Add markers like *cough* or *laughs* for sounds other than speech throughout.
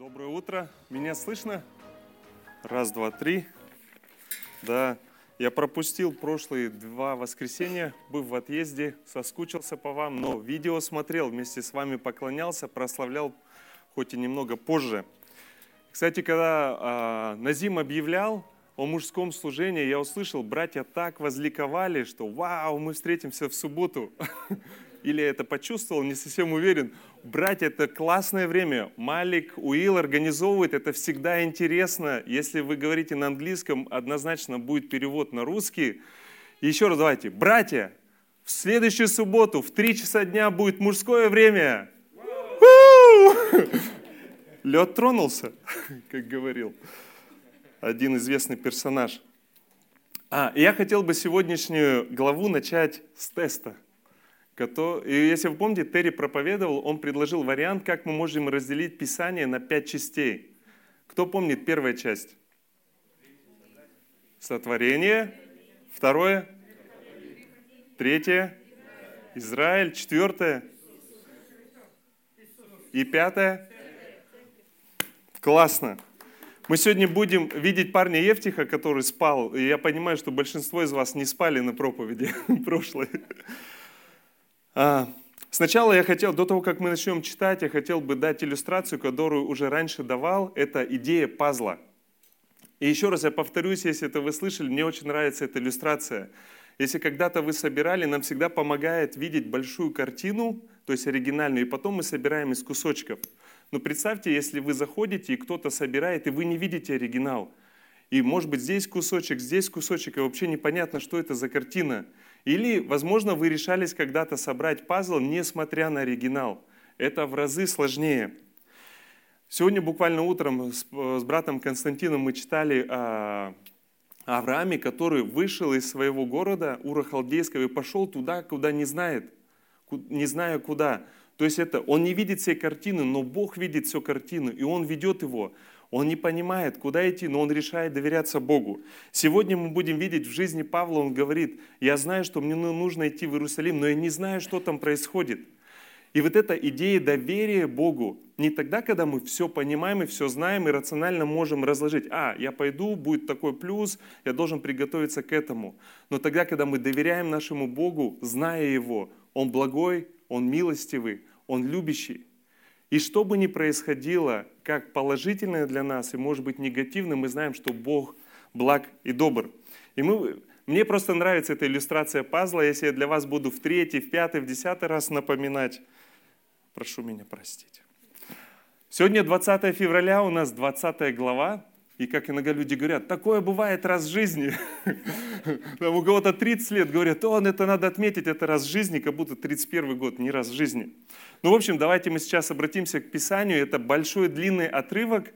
Доброе утро. Меня слышно? Раз, два, три. Да, я пропустил прошлые два воскресенья, был в отъезде, соскучился по вам, но видео смотрел, вместе с вами поклонялся, прославлял, хоть и немного позже. Кстати, когда а, Назим объявлял о мужском служении, я услышал, братья так возликовали, что вау, мы встретимся в субботу. *laughs* Или это почувствовал, не совсем уверен. Братья, это классное время. Малик, Уилл организовывает, это всегда интересно. Если вы говорите на английском, однозначно будет перевод на русский. еще раз давайте. Братья, в следующую субботу в 3 часа дня будет мужское время. Лед тронулся, *laughs* как говорил один известный персонаж. А, я хотел бы сегодняшнюю главу начать с теста – и если вы помните, Терри проповедовал, он предложил вариант, как мы можем разделить Писание на пять частей. Кто помнит первая часть? Сотворение. Второе? Третье? Израиль. Четвертое? И пятое? Классно. Мы сегодня будем видеть парня Евтиха, который спал. И я понимаю, что большинство из вас не спали на проповеди *laughs* прошлой. А, сначала я хотел, до того, как мы начнем читать, я хотел бы дать иллюстрацию, которую уже раньше давал. Это идея пазла. И еще раз я повторюсь, если это вы слышали, мне очень нравится эта иллюстрация. Если когда-то вы собирали, нам всегда помогает видеть большую картину, то есть оригинальную, и потом мы собираем из кусочков. Но представьте, если вы заходите, и кто-то собирает, и вы не видите оригинал. И может быть здесь кусочек, здесь кусочек, и вообще непонятно, что это за картина. Или, возможно, вы решались когда-то собрать пазл, несмотря на оригинал. Это в разы сложнее. Сегодня буквально утром с, с братом Константином мы читали о Аврааме, который вышел из своего города Ура Халдейского и пошел туда, куда не знает, не зная куда. То есть это, он не видит всей картины, но Бог видит всю картину, и он ведет его. Он не понимает, куда идти, но он решает доверяться Богу. Сегодня мы будем видеть в жизни Павла, он говорит, я знаю, что мне нужно идти в Иерусалим, но я не знаю, что там происходит. И вот эта идея доверия Богу, не тогда, когда мы все понимаем и все знаем, и рационально можем разложить, а, я пойду, будет такой плюс, я должен приготовиться к этому. Но тогда, когда мы доверяем нашему Богу, зная Его, Он благой, Он милостивый, Он любящий, и что бы ни происходило, как положительное для нас и может быть негативным, мы знаем, что Бог благ и добр. И мы, мне просто нравится эта иллюстрация пазла. Если я для вас буду в третий, в пятый, в десятый раз напоминать, прошу меня простить. Сегодня 20 февраля, у нас 20 глава. И как иногда люди говорят, такое бывает раз в жизни. *laughs* Там у кого-то 30 лет говорят, он это надо отметить, это раз в жизни, как будто 31 год, не раз в жизни. Ну, в общем, давайте мы сейчас обратимся к Писанию. Это большой длинный отрывок.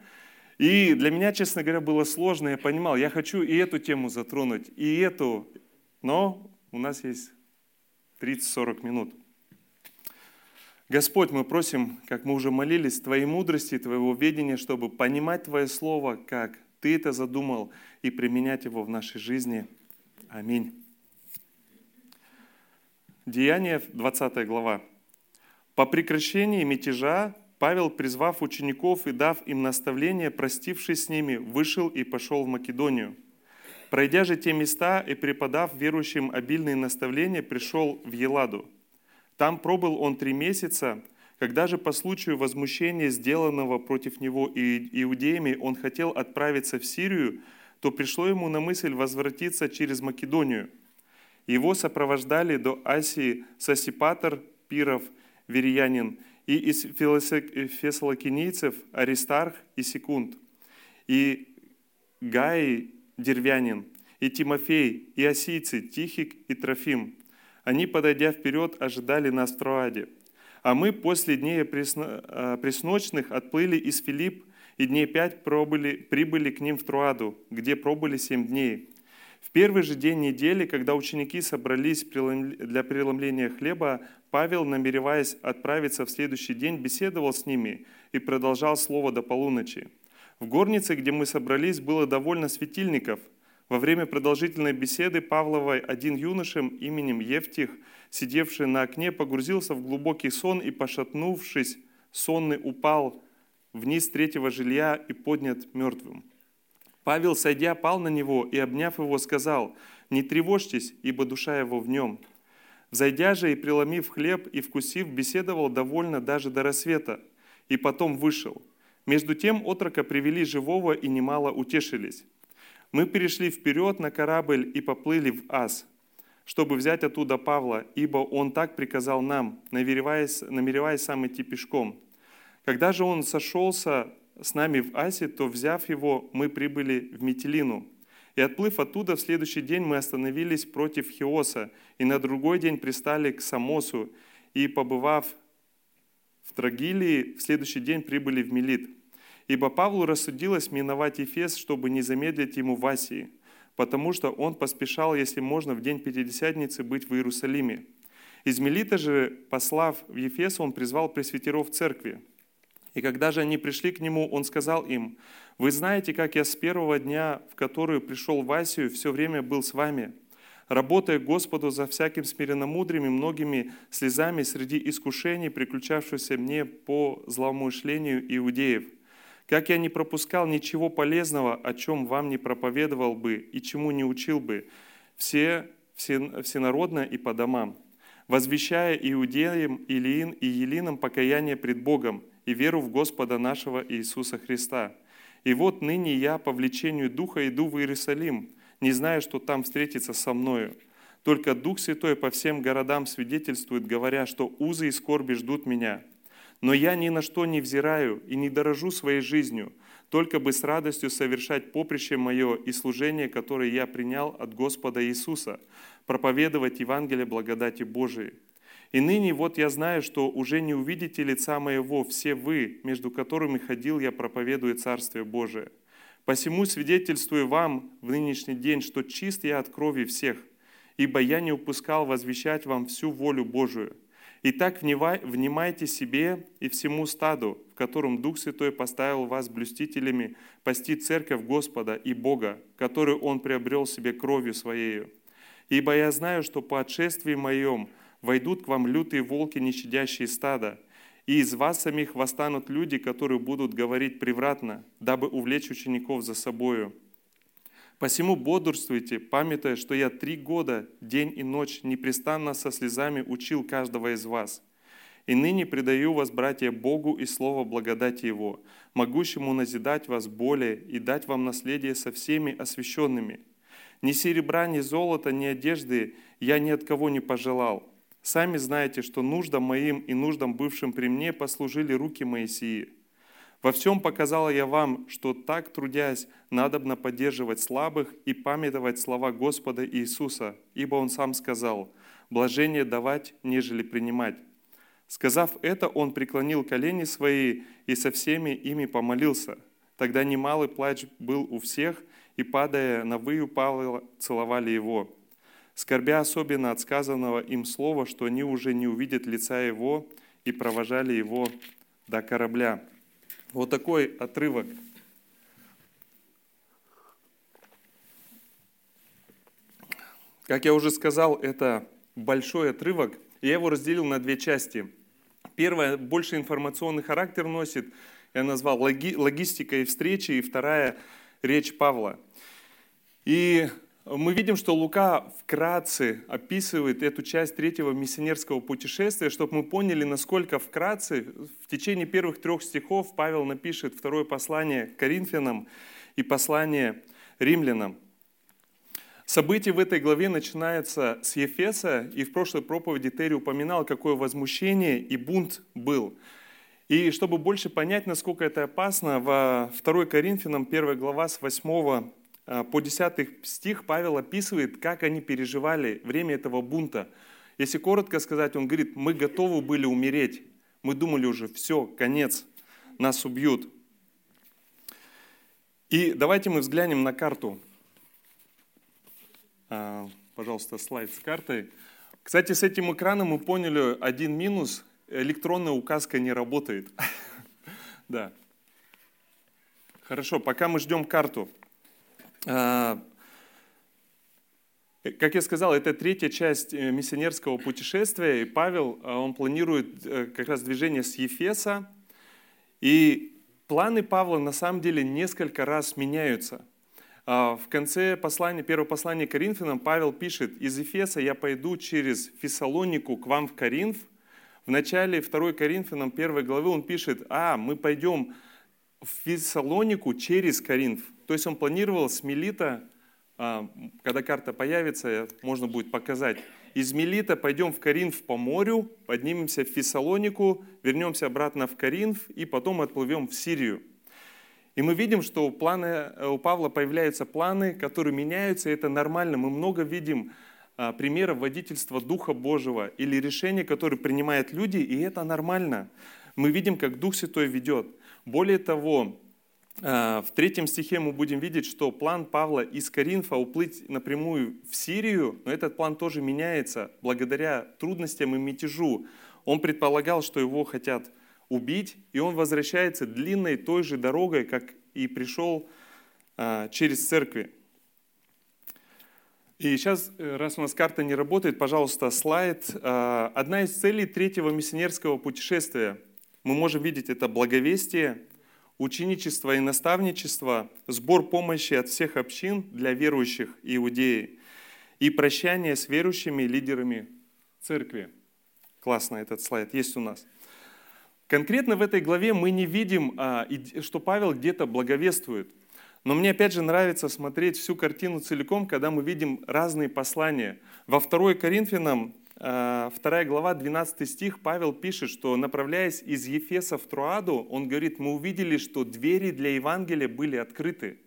И для меня, честно говоря, было сложно. Я понимал, я хочу и эту тему затронуть, и эту. Но у нас есть 30-40 минут. Господь, мы просим, как мы уже молились, Твоей мудрости, Твоего ведения, чтобы понимать Твое Слово, как Ты это задумал, и применять его в нашей жизни. Аминь. Деяние, 20 глава. По прекращении мятежа Павел, призвав учеников и дав им наставление, простившись с ними, вышел и пошел в Македонию. Пройдя же те места и преподав верующим обильные наставления, пришел в Еладу – там пробыл он три месяца. Когда же по случаю возмущения, сделанного против него иудеями, он хотел отправиться в Сирию, то пришло ему на мысль возвратиться через Македонию. Его сопровождали до Асии Сосипатор, Пиров, Вериянин, и из фессалокинийцев Аристарх и Секунд, и Гаи Дервянин, и Тимофей, и осийцы Тихик и Трофим, они, подойдя вперед, ожидали нас в. А мы после дней э, пресночных отплыли из Филипп, и дней пять пробыли, прибыли к ним в Труаду, где пробыли семь дней. В первый же день недели, когда ученики собрались для преломления хлеба, Павел, намереваясь отправиться в следующий день, беседовал с ними и продолжал слово до полуночи. В горнице, где мы собрались, было довольно светильников – во время продолжительной беседы Павловой один юношем именем Евтих, сидевший на окне, погрузился в глубокий сон и, пошатнувшись, сонный упал вниз третьего жилья и поднят мертвым. Павел, сойдя, пал на него и, обняв его, сказал, «Не тревожьтесь, ибо душа его в нем». Взойдя же и преломив хлеб и вкусив, беседовал довольно даже до рассвета, и потом вышел. Между тем отрока привели живого и немало утешились. Мы перешли вперед на корабль и поплыли в Ас, чтобы взять оттуда Павла, ибо он так приказал нам, намереваясь, намереваясь сам идти пешком. Когда же он сошелся с нами в Асе, то, взяв его, мы прибыли в Метелину. И отплыв оттуда, в следующий день мы остановились против Хиоса, и на другой день пристали к Самосу, и, побывав в Трагилии, в следующий день прибыли в Мелит. Ибо Павлу рассудилось миновать Ефес, чтобы не замедлить ему в Асии, потому что он поспешал, если можно, в день Пятидесятницы быть в Иерусалиме. Из Мелита же, послав в Ефес, он призвал пресвитеров церкви. И когда же они пришли к нему, он сказал им, «Вы знаете, как я с первого дня, в который пришел в Асию, все время был с вами, работая Господу за всяким смиренномудрием и многими слезами среди искушений, приключавшихся мне по злоумышлению иудеев. Как я не пропускал ничего полезного, о чем вам не проповедовал бы и чему не учил бы, все, все всенародно и по домам, возвещая иудеям, Илиин и Елинам покаяние пред Богом – и веру в Господа нашего Иисуса Христа. И вот ныне я по влечению Духа иду в Иерусалим, не зная, что там встретиться со мною. Только Дух Святой по всем городам свидетельствует, говоря, что узы и скорби ждут меня. Но я ни на что не взираю и не дорожу своей жизнью, только бы с радостью совершать поприще мое и служение, которое я принял от Господа Иисуса, проповедовать Евангелие благодати Божией. И ныне вот я знаю, что уже не увидите лица моего все вы, между которыми ходил я, проповедуя Царствие Божие. Посему свидетельствую вам в нынешний день, что чист я от крови всех, ибо я не упускал возвещать вам всю волю Божию. Итак, внимайте себе и всему стаду, в котором Дух Святой поставил вас блюстителями, пасти церковь Господа и Бога, которую Он приобрел себе кровью Своею. Ибо я знаю, что по отшествии моем – войдут к вам лютые волки, не щадящие стада, и из вас самих восстанут люди, которые будут говорить превратно, дабы увлечь учеников за собою. Посему бодрствуйте, памятуя, что я три года, день и ночь, непрестанно со слезами учил каждого из вас. И ныне предаю вас, братья, Богу и Слово благодати Его, могущему назидать вас более и дать вам наследие со всеми освященными. Ни серебра, ни золота, ни одежды я ни от кого не пожелал – Сами знаете, что нуждам моим и нуждам бывшим при мне послужили руки Моисии. Во всем показал я вам, что так трудясь, надобно поддерживать слабых и памятовать слова Господа Иисуса, ибо Он сам сказал, «Блажение давать, нежели принимать». Сказав это, Он преклонил колени свои и со всеми ими помолился. Тогда немалый плач был у всех, и, падая на выю Павла, целовали его скорбя особенно от сказанного им слова, что они уже не увидят лица его, и провожали его до корабля. Вот такой отрывок. Как я уже сказал, это большой отрывок. Я его разделил на две части. Первая больше информационный характер носит. Я назвал логи, логистика и встречи. И вторая речь Павла. И мы видим, что Лука вкратце описывает эту часть третьего миссионерского путешествия, чтобы мы поняли, насколько вкратце в течение первых трех стихов Павел напишет второе послание Коринфянам и послание римлянам. Событие в этой главе начинается с Ефеса, и в прошлой проповеди Терри упоминал, какое возмущение и бунт был. И чтобы больше понять, насколько это опасно, во 2 Коринфянам 1 глава с 8 а, по 10 стих Павел описывает, как они переживали время этого бунта. Если коротко сказать, он говорит, мы готовы были умереть. Мы думали уже, все, конец, нас убьют. И давайте мы взглянем на карту. А, пожалуйста, слайд с картой. Кстати, с этим экраном мы поняли один минус. Электронная указка не работает. *laughs* Да. Хорошо, пока мы ждем карту. А, как я сказал, это третья часть э, миссионерского путешествия, и Павел, а, он планирует э, как раз движение с Ефеса, и планы Павла на самом деле несколько раз меняются. А, в конце послания, первого послания Коринфянам Павел пишет, «Из Ефеса я пойду через Фессалонику к вам в Коринф». В начале 2 Коринфянам 1 главы он пишет, «А, мы пойдем в Фессалонику через Коринф». То есть он планировал с Мелита, а, когда карта появится, можно будет показать, из Мелита пойдем в Коринф по морю, поднимемся в Фессалонику, вернемся обратно в Коринф и потом отплывем в Сирию. И мы видим, что у, планы, у Павла появляются планы, которые меняются, и это нормально. Мы много видим а, примеров водительства Духа Божьего или решения, которые принимают люди, и это нормально. Мы видим, как Дух Святой ведет. Более того, в третьем стихе мы будем видеть, что план Павла из Коринфа уплыть напрямую в Сирию, но этот план тоже меняется благодаря трудностям и мятежу. Он предполагал, что его хотят убить, и он возвращается длинной той же дорогой, как и пришел а, через церкви. И сейчас, э, раз у нас карта не работает, пожалуйста, слайд. Одна из целей третьего миссионерского путешествия. Мы можем видеть это благовестие, ученичество и наставничество, сбор помощи от всех общин для верующих Иудеи и прощание с верующими лидерами церкви. Классно этот слайд есть у нас. Конкретно в этой главе мы не видим, а, что Павел где-то благовествует. Но мне опять же нравится смотреть всю картину целиком, когда мы видим разные послания. Во 2 Коринфянам 2 э, глава, 12 стих, Павел пишет, что направляясь из Ефеса в Труаду, он говорит, мы увидели, что двери для Евангелия были открыты.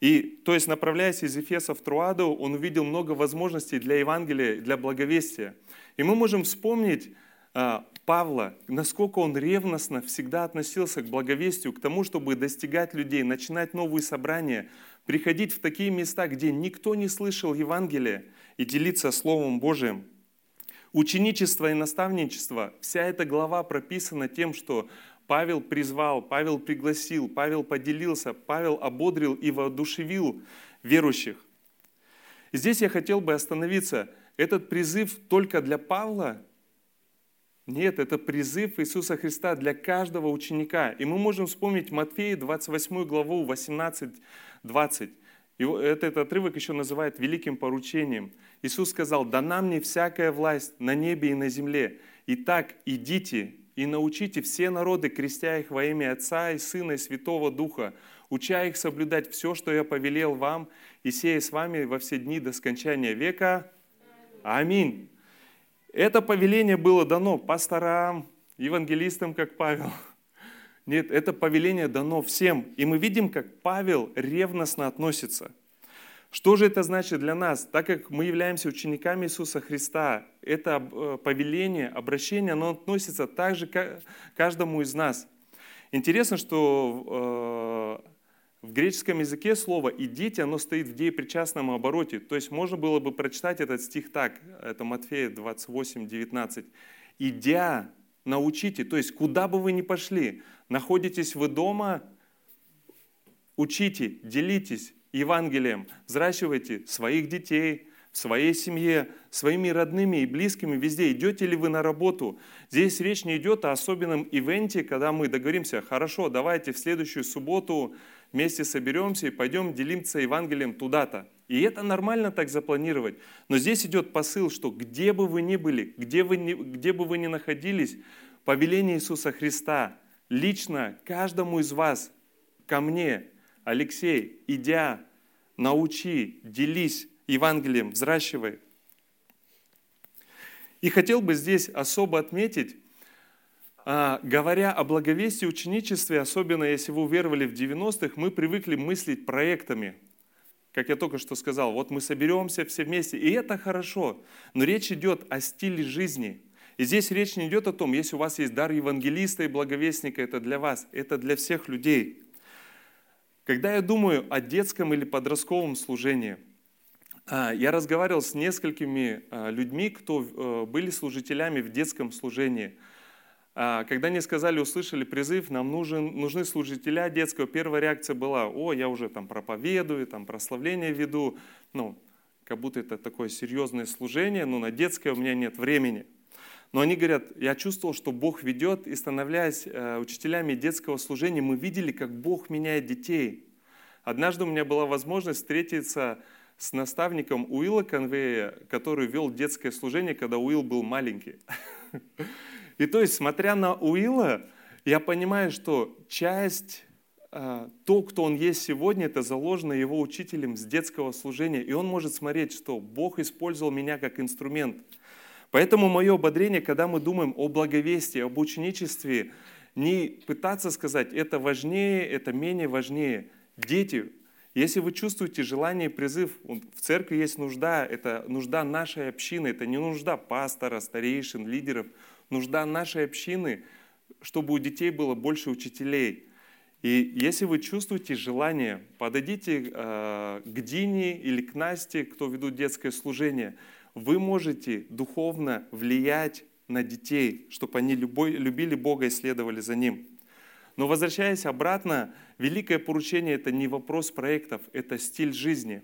И, то есть, направляясь из Ефеса в Труаду, он увидел много возможностей для Евангелия, для благовестия. И мы можем вспомнить э, Павла, насколько он ревностно всегда относился к благовестию, к тому, чтобы достигать людей, начинать новые собрания, приходить в такие места, где никто не слышал Евангелия и делиться Словом Божиим. Ученичество и наставничество, вся эта глава прописана тем, что Павел призвал, Павел пригласил, Павел поделился, Павел ободрил и воодушевил верующих. Здесь я хотел бы остановиться. Этот призыв только для Павла? Нет, это призыв Иисуса Христа для каждого ученика. И мы можем вспомнить Матфея 28 главу 18-20. И этот отрывок еще называют великим поручением – Иисус сказал, «Дана мне всякая власть на небе и на земле. Итак, идите и научите все народы, крестя их во имя Отца и Сына и Святого Духа, уча их соблюдать все, что я повелел вам, и сея с вами во все дни до скончания века. Аминь». Это повеление было дано пасторам, евангелистам, как Павел. Нет, это повеление дано всем. И мы видим, как Павел ревностно относится – что же это значит для нас? Так как мы являемся учениками Иисуса Христа, это э, повеление, обращение, оно относится также к каждому из нас. Интересно, что э, в греческом языке слово «идите», оно стоит в деепричастном обороте. То есть можно было бы прочитать этот стих так, это Матфея 28, 19. «Идя, научите», то есть куда бы вы ни пошли, находитесь вы дома, учите, делитесь, Евангелием, взращивайте своих детей, в своей семье, своими родными и близкими везде. Идете ли вы на работу? Здесь речь не идет о особенном ивенте, когда мы договоримся, хорошо, давайте в следующую субботу вместе соберемся и пойдем делимся Евангелием туда-то. И это нормально так запланировать. Но здесь идет посыл, что где бы вы ни были, где, вы ни, где бы вы ни находились, повеление Иисуса Христа лично каждому из вас, ко мне, Алексей, идя, научи, делись Евангелием, взращивай. И хотел бы здесь особо отметить, а, говоря о благовестии ученичестве, особенно если вы уверовали в 90-х, мы привыкли мыслить проектами. Как я только что сказал, вот мы соберемся все вместе, и это хорошо, но речь идет о стиле жизни. И здесь речь не идет о том, если у вас есть дар евангелиста и благовестника, это для вас, это для всех людей – когда я думаю о детском или подростковом служении, а, я разговаривал с несколькими а, людьми, кто э, были служителями в детском служении. А, когда они сказали, услышали призыв, нам нужен, нужны служителя детского, первая реакция была, о, я уже там проповедую, там прославление веду, ну, как будто это такое серьезное служение, но на детское у меня нет времени. Но они говорят, я чувствовал, что Бог ведет, и становляясь э, учителями детского служения, мы видели, как Бог меняет детей. Однажды у меня была возможность встретиться с наставником Уилла Конвея, который вел детское служение, когда Уилл был маленький. *laughs* И то есть, смотря на Уилла, я понимаю, что часть, э, то, кто он есть сегодня, это заложено его учителем с детского служения. И он может смотреть, что Бог использовал меня как инструмент – Поэтому мое ободрение, когда мы думаем о благовестии, об ученичестве, не пытаться сказать, это важнее, это менее важнее. Дети, если вы чувствуете желание и призыв, в церкви есть нужда, это нужда нашей общины, это не нужда пастора, старейшин, лидеров, нужда нашей общины, чтобы у детей было больше учителей. И если вы чувствуете желание, подойдите э, к Дине или к Насте, кто ведут детское служение – вы можете духовно влиять на детей, чтобы они любили Бога и следовали за Ним. Но возвращаясь обратно, великое поручение – это не вопрос проектов, это стиль жизни.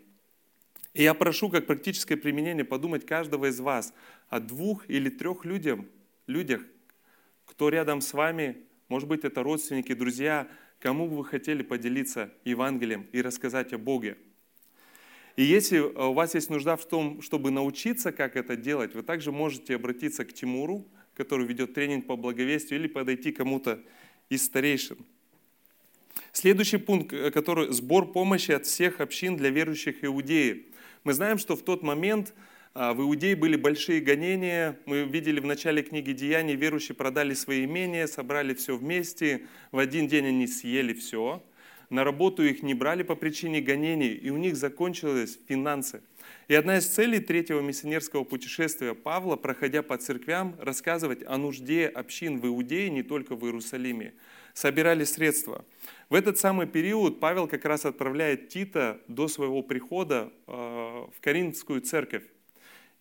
И я прошу, как практическое применение, подумать каждого из вас о двух или трех людях, людях, кто рядом с вами, может быть, это родственники, друзья, кому бы вы хотели поделиться Евангелием и рассказать о Боге. И если э, у вас есть нужда в том, чтобы научиться, как это делать, вы также можете обратиться к Тимуру, который ведет тренинг по благовестию, или подойти кому-то из старейшин. Следующий пункт, э, который сбор помощи от всех общин для верующих иудеев. Мы знаем, что в тот момент а, в Иудее были большие гонения. Мы видели в начале книги Деяний, верующие продали свои имения, собрали все вместе. В один день они съели все на работу их не брали по причине гонений, и у них закончились финансы. И одна из целей третьего миссионерского путешествия Павла, проходя по церквям, рассказывать о нужде общин в Иудее, не только в Иерусалиме. Собирали средства. В этот самый период Павел как раз отправляет Тита до своего прихода э, в Коринфскую церковь.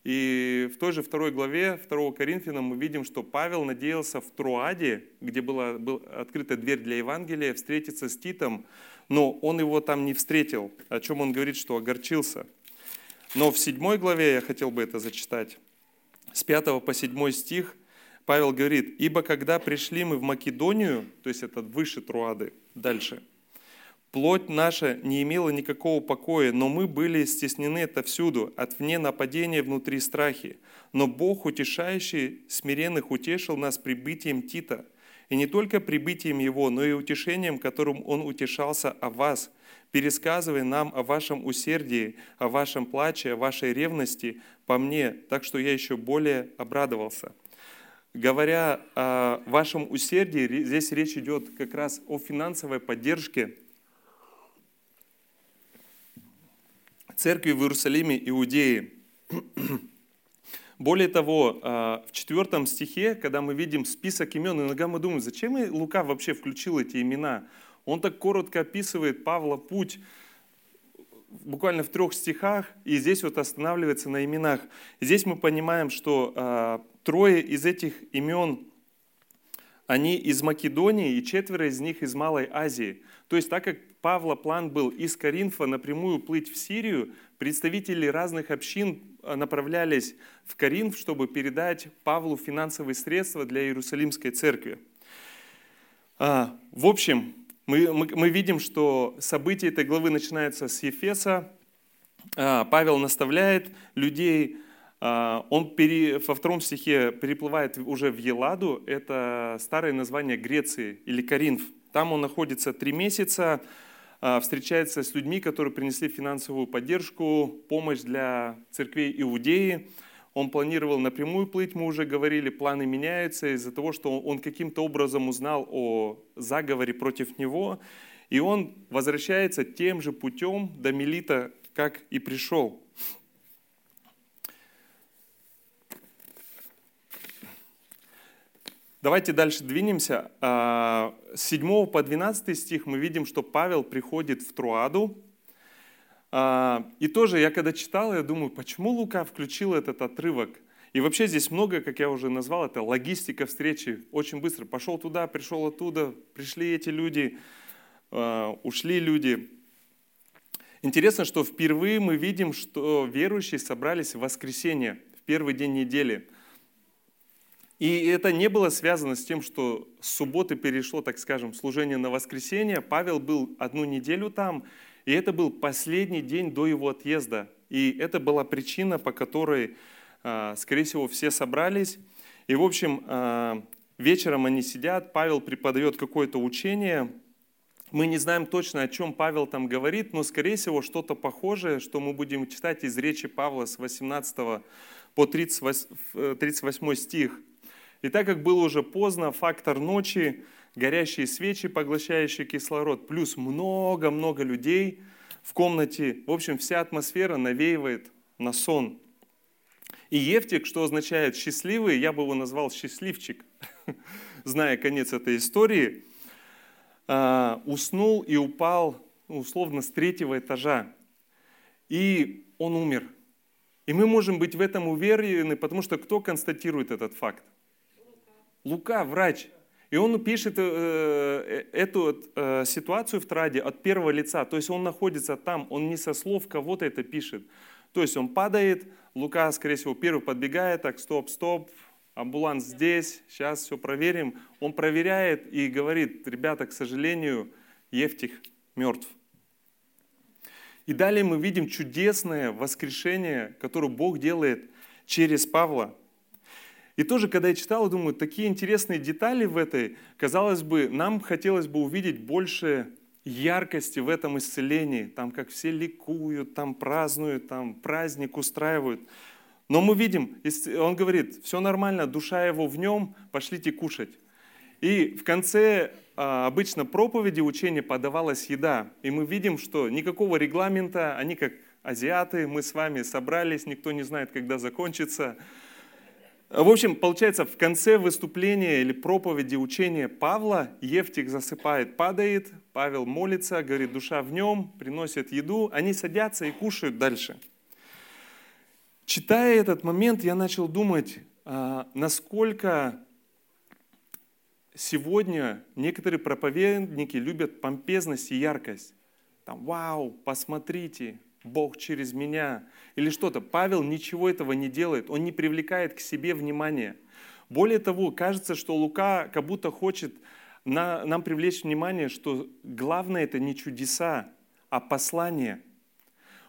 И в той же второй главе 2 Коринфянам мы видим, что Павел надеялся в Труаде, где была, была открыта дверь для Евангелия, встретиться с Титом, но он его там не встретил, о чем он говорит, что огорчился. Но в седьмой главе я хотел бы это зачитать. С 5 по 7 стих Павел говорит, «Ибо когда пришли мы в Македонию, то есть это выше Труады, дальше, Плоть наша не имела никакого покоя, но мы были стеснены отовсюду, от вне нападения внутри страхи. Но Бог, утешающий смиренных, утешил нас прибытием Тита. И не только прибытием его, но и утешением, которым он утешался о вас, пересказывая нам о вашем усердии, о вашем плаче, о вашей ревности по мне, так что я еще более обрадовался. Говоря о вашем усердии, здесь речь идет как раз о финансовой поддержке церкви в Иерусалиме, Иудеи. Более того, а, в четвертом стихе, когда мы видим список имен, иногда мы думаем, зачем Лука вообще включил эти имена? Он так коротко описывает Павла путь, буквально в трех стихах, и здесь вот останавливается на именах. Здесь мы понимаем, что а, трое из этих имен, они из Македонии, и четверо из них из Малой Азии. То есть так как Павла план был из Коринфа напрямую плыть в Сирию, представители разных общин э, направлялись в Коринф, чтобы передать Павлу финансовые средства для Иерусалимской церкви. А, в общем, мы, мы, мы видим, что события этой главы начинаются с Ефеса. А, Павел наставляет людей, а, он пере, во втором стихе переплывает уже в Еладу, это старое название Греции или Коринф. Там он находится три месяца, а, встречается с людьми, которые принесли финансовую поддержку, помощь для церквей Иудеи. Он планировал напрямую плыть, мы уже говорили, планы меняются из-за того, что он каким-то образом узнал о заговоре против него, и он возвращается тем же путем до Мелита, как и пришел. Давайте дальше двинемся. А, с 7 по 12 стих мы видим, что Павел приходит в Труаду. А, и тоже я когда читал, я думаю, почему Лука включил этот отрывок? И вообще здесь много, как я уже назвал, это логистика встречи. Очень быстро пошел туда, пришел оттуда, пришли эти люди, а, ушли люди. Интересно, что впервые мы видим, что верующие собрались в воскресенье, в первый день недели – И это не было связано с тем, что с субботы перешло, так скажем, служение на воскресенье. Павел был одну неделю там, и это был последний день до его отъезда. И это была причина, по которой, а, скорее всего, все собрались. И, в общем, а, вечером они сидят, Павел преподает какое-то учение. Мы не знаем точно, о чем Павел там говорит, но, скорее всего, что-то похожее, что мы будем читать из речи Павла с 18 по 38, 38 стих – и так как было уже поздно, фактор ночи, горящие свечи, поглощающие кислород, плюс много-много людей в комнате, в общем, вся атмосфера навеивает на сон. И Евтик, что означает счастливый, я бы его назвал счастливчик, *laughs* зная конец этой истории, а, уснул и упал ну, условно с третьего этажа. И он умер. И мы можем быть в этом уверены, потому что кто констатирует этот факт? Лука, врач. И он пишет э, э, эту э, ситуацию в траде от первого лица. То есть он находится там, он не со слов кого-то это пишет. То есть он падает, Лука, скорее всего, первый подбегает, так, стоп, стоп, амбуланс здесь, сейчас все проверим. Он проверяет и говорит, ребята, к сожалению, Евтих мертв. И далее мы видим чудесное воскрешение, которое Бог делает через Павла – и тоже, когда я читал, думаю, такие интересные детали в этой, казалось бы, нам хотелось бы увидеть больше яркости в этом исцелении, там как все ликуют, там празднуют, там праздник устраивают. Но мы видим, он говорит, все нормально, душа его в нем, пошлите кушать. И в конце а, обычно проповеди, учения подавалась еда. И мы видим, что никакого регламента, они как азиаты, мы с вами собрались, никто не знает, когда закончится. В общем, получается, в конце выступления или проповеди, учения Павла Евтих засыпает, падает, Павел молится, говорит, душа в нем, приносит еду, они садятся и кушают дальше. Читая этот момент, я начал думать, а, насколько сегодня некоторые проповедники любят помпезность и яркость. Там, вау, посмотрите, Бог через меня или что-то. Павел ничего этого не делает, он не привлекает к себе внимание. Более того, кажется, что Лука как будто хочет на, нам привлечь внимание, что главное это не чудеса, а послание.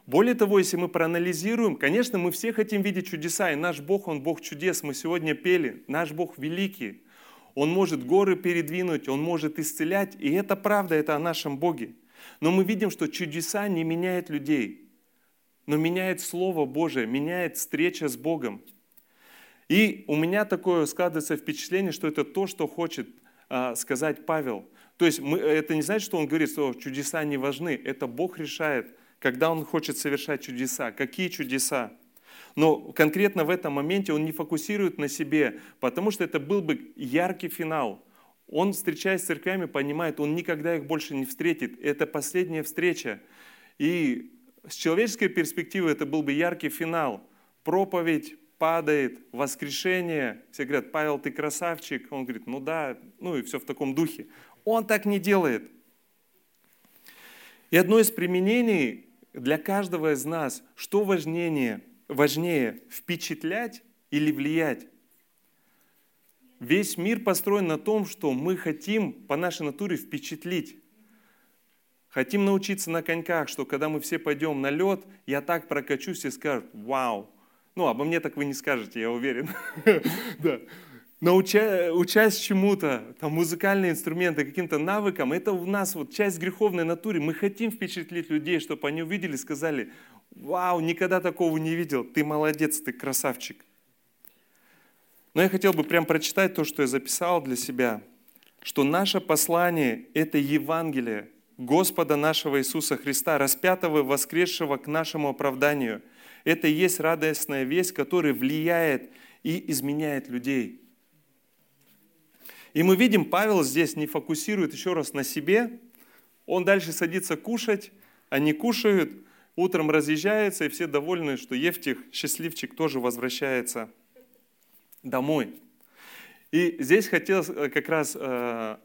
Более того, если мы проанализируем, конечно, мы все хотим видеть чудеса, и наш Бог, Он Бог чудес, мы сегодня пели, наш Бог великий, Он может горы передвинуть, Он может исцелять, и это правда, это о нашем Боге. Но мы видим, что чудеса не меняют людей но меняет Слово Божие, меняет встреча с Богом. И у меня такое складывается впечатление, что это то, что хочет а, сказать Павел. То есть мы, это не значит, что он говорит, что чудеса не важны. Это Бог решает, когда он хочет совершать чудеса. Какие чудеса? Но конкретно в этом моменте он не фокусирует на себе, потому что это был бы яркий финал. Он, встречаясь с церквями, понимает, он никогда их больше не встретит. Это последняя встреча. И с человеческой перспективы это был бы яркий финал. Проповедь падает, воскрешение. Все говорят, Павел, ты красавчик. Он говорит, ну да, ну и все в таком духе. Он так не делает. И одно из применений для каждого из нас, что важнее, важнее впечатлять или влиять? Весь мир построен на том, что мы хотим по нашей натуре впечатлить. Хотим научиться на коньках, что когда мы все пойдем на лед, я так прокачусь и скажут, вау. Ну, обо мне так вы не скажете, я уверен. *laughs* да. Науча, учась чему-то, там, музыкальные инструменты, каким-то навыкам, это у нас вот часть греховной натуры. Мы хотим впечатлить людей, чтобы они увидели, сказали, вау, никогда такого не видел, ты молодец, ты красавчик. Но я хотел бы прям прочитать то, что я записал для себя, что наше послание – это Евангелие, Господа нашего Иисуса Христа, распятого и воскресшего к нашему оправданию. Это и есть радостная весть, которая влияет и изменяет людей. И мы видим, Павел здесь не фокусирует еще раз на себе. Он дальше садится кушать, они кушают, утром разъезжаются, и все довольны, что Евтих, счастливчик, тоже возвращается домой. И здесь хотел э, как раз э,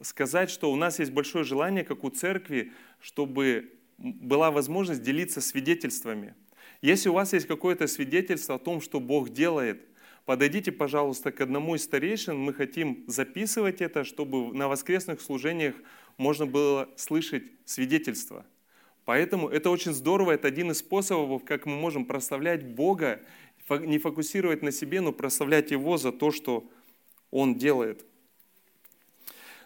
сказать, что у нас есть большое желание, как у церкви, чтобы была возможность делиться свидетельствами. Если у вас есть какое-то свидетельство о том, что Бог делает, подойдите, пожалуйста, к одному из старейшин, мы хотим записывать это, чтобы на воскресных служениях можно было слышать свидетельство. Поэтому это очень здорово, это один из способов, как мы можем прославлять Бога, не фокусировать на себе, но прославлять Его за то, что Он делает.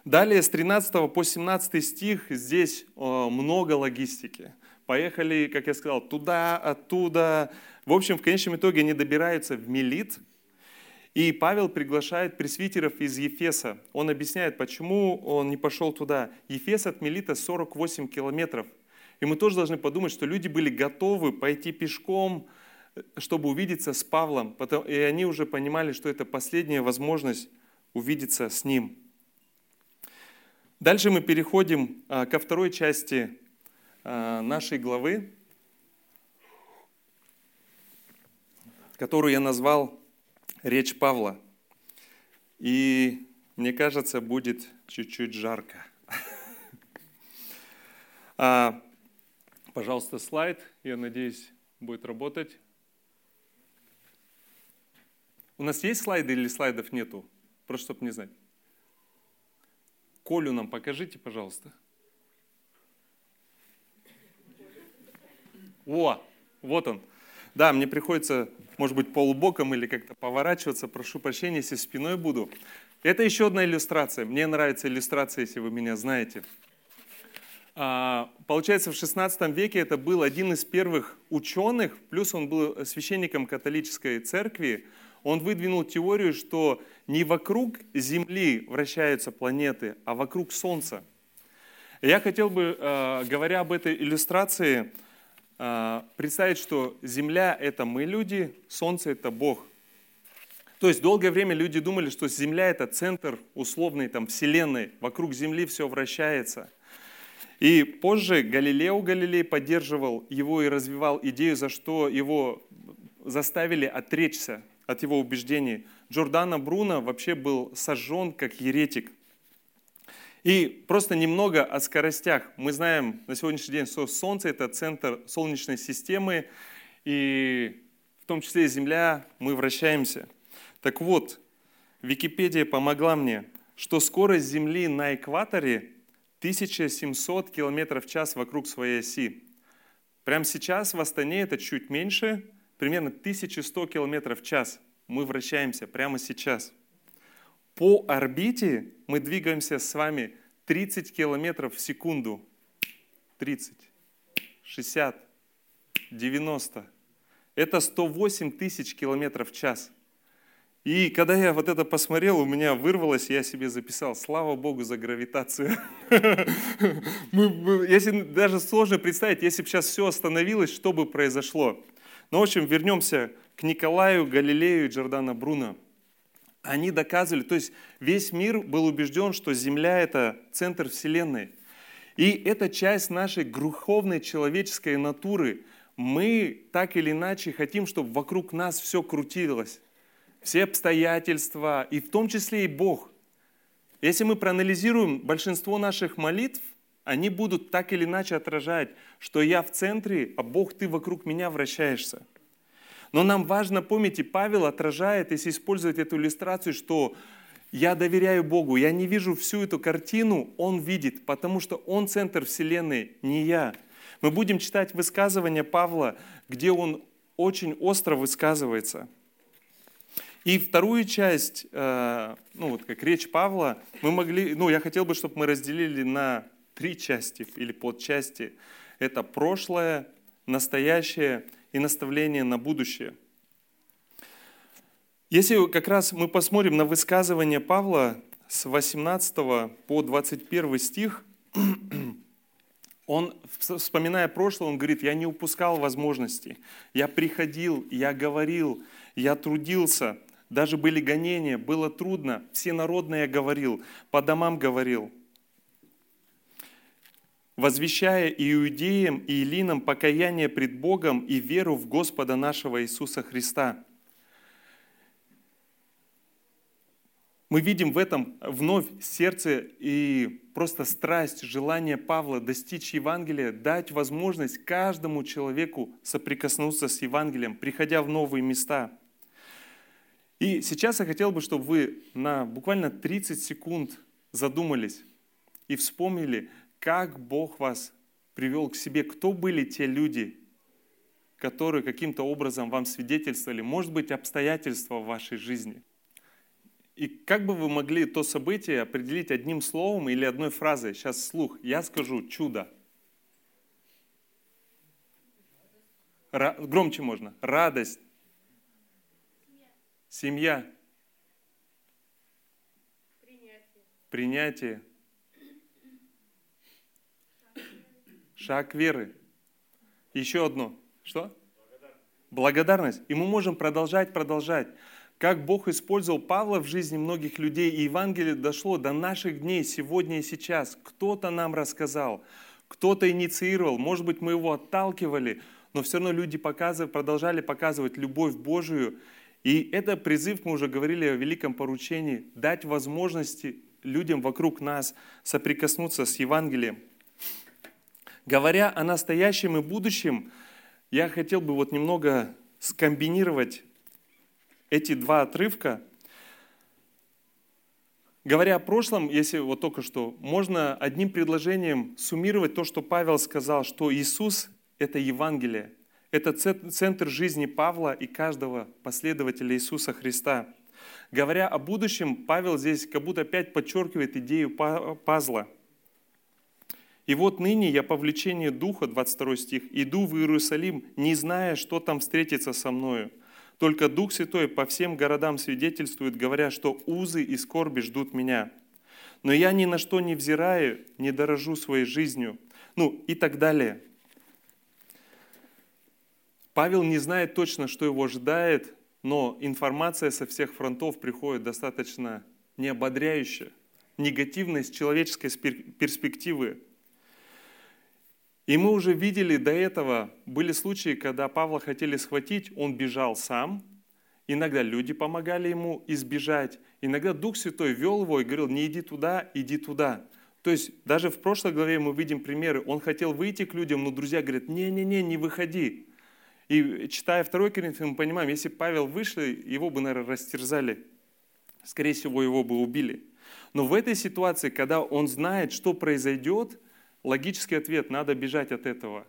Далее с 13 по 17 стих здесь э, много логистики. Поехали, как я сказал, туда, оттуда. В общем, в конечном итоге они добираются в Мелит, и Павел приглашает пресвитеров из Ефеса. Он объясняет, почему он не пошел туда. Ефес от Мелита 48 километров. И мы тоже должны подумать, что люди были готовы пойти пешком, чтобы увидеться с Павлом. И они уже понимали, что это последняя возможность увидеться с ним. Дальше мы переходим а, ко второй части а, нашей главы, которую я назвал «Речь Павла». И мне кажется, будет чуть-чуть жарко. *laughs* А, пожалуйста, слайд. Я надеюсь, будет работать. У нас есть слайды или слайдов нету? Просто чтобы не знать. Колю нам покажите, пожалуйста. О, вот он. Да, мне приходится, может быть, полубоком или как-то поворачиваться. Прошу прощения, если спиной буду. Это еще одна иллюстрация. Мне нравится иллюстрация, если вы меня знаете. А, получается, в 16 веке это был один из первых ученых, плюс он был священником католической церкви, он выдвинул теорию, что не вокруг Земли вращаются планеты, а вокруг Солнца. Я хотел бы, э, говоря об этой иллюстрации, э, представить, что Земля – это мы люди, Солнце – это Бог. То есть долгое время люди думали, что Земля – это центр условной там, Вселенной, вокруг Земли все вращается. И позже Галилео Галилей поддерживал его и развивал идею, за что его заставили отречься от его убеждений. Джордано Бруно вообще был сожжен как еретик. И просто немного о скоростях. Мы знаем на сегодняшний день, что Солнце – это центр Солнечной системы, и в том числе и Земля, мы вращаемся. Так вот, Википедия помогла мне, что скорость Земли на экваторе 1700 км в час вокруг своей оси. Прямо сейчас в Астане это чуть меньше, примерно 1100 км в час. Мы вращаемся прямо сейчас. По орбите мы двигаемся с вами 30 км в секунду. 30, 60, 90. Это 108 тысяч километров в час. И когда я вот это посмотрел, у меня вырвалось, я себе записал, слава Богу за гравитацию. *laughs* Если даже сложно представить, если бы сейчас все остановилось, что бы произошло. Ну, в общем, вернемся к Николаю, Галилею и Джордана Бруно. Они доказывали, то есть весь мир был убежден, что Земля – это центр Вселенной. И это часть нашей греховной человеческой натуры. Мы так или иначе хотим, чтобы вокруг нас все крутилось. Все обстоятельства, и в том числе и Бог. Если мы проанализируем большинство наших молитв, они будут так или иначе отражать, что я в центре, а Бог, ты вокруг меня вращаешься. Но нам важно помнить, и Павел отражает, если использовать эту иллюстрацию, что я доверяю Богу, я не вижу всю эту картину, Он видит, потому что Он центр Вселенной, не я. Мы будем читать высказывания Павла, где он очень остро высказывается. И вторую часть, э, ну вот как речь Павла, мы могли, ну я хотел бы, чтобы мы разделили на три части или подчасти. Это прошлое, настоящее и наставление на будущее. Если как раз мы посмотрим на высказывание Павла с 18 по 21 стих, он, вспоминая прошлое, он говорит, я не упускал возможности, я приходил, я говорил, я трудился, даже были гонения, было трудно, все народные говорил, по домам говорил – возвещая иудеям и илинам покаяние пред Богом и веру в Господа нашего Иисуса Христа. Мы видим в этом вновь сердце и просто страсть, желание Павла достичь Евангелия, дать возможность каждому человеку соприкоснуться с Евангелием, приходя в новые места. И сейчас я хотел бы, чтобы вы на буквально 30 секунд задумались и вспомнили, как Бог вас привел к себе, кто были те люди, которые каким-то образом вам свидетельствовали, может быть, обстоятельства в вашей жизни. И как бы вы могли то событие определить одним словом или одной фразой? Сейчас слух. Я скажу чудо. Ра- громче можно. Радость. Семья. Принятие. Принятие. Шаг веры. Еще одно. Что? Благодарность. И мы можем продолжать, продолжать. Как Бог использовал Павла в жизни многих людей, и Евангелие дошло до наших дней, сегодня и сейчас. Кто-то нам рассказал, кто-то инициировал, может быть, мы его отталкивали, но все равно люди показывали, продолжали показывать любовь Божию. И это призыв, мы уже говорили о великом поручении, дать возможности людям вокруг нас соприкоснуться с Евангелием. Говоря о настоящем и будущем, я хотел бы вот немного скомбинировать эти два отрывка. Говоря о прошлом, если вот только что, можно одним предложением суммировать то, что Павел сказал, что Иисус – это Евангелие, это центр жизни Павла и каждого последователя Иисуса Христа. Говоря о будущем, Павел здесь как будто опять подчеркивает идею пазла – и вот ныне я по влечению Духа, 22 стих, иду в Иерусалим, не зная, что там встретится со мною. Только Дух Святой по всем городам свидетельствует, говоря, что узы и скорби ждут меня. Но я ни на что не взираю, не дорожу своей жизнью. Ну и так далее. Павел не знает точно, что его ожидает, но информация со всех фронтов приходит достаточно неободряющая, негативная с человеческой перспективы. И мы уже видели до этого, были случаи, когда Павла хотели схватить, он бежал сам. Иногда люди помогали ему избежать. Иногда Дух Святой вел его и говорил, не иди туда, иди туда. То есть даже в прошлой главе мы видим примеры. Он хотел выйти к людям, но друзья говорят, не-не-не, не выходи. И читая 2 Коринфянам, мы понимаем, если Павел вышел, его бы, наверное, растерзали. Скорее всего, его бы убили. Но в этой ситуации, когда он знает, что произойдет, логический ответ, надо бежать от этого.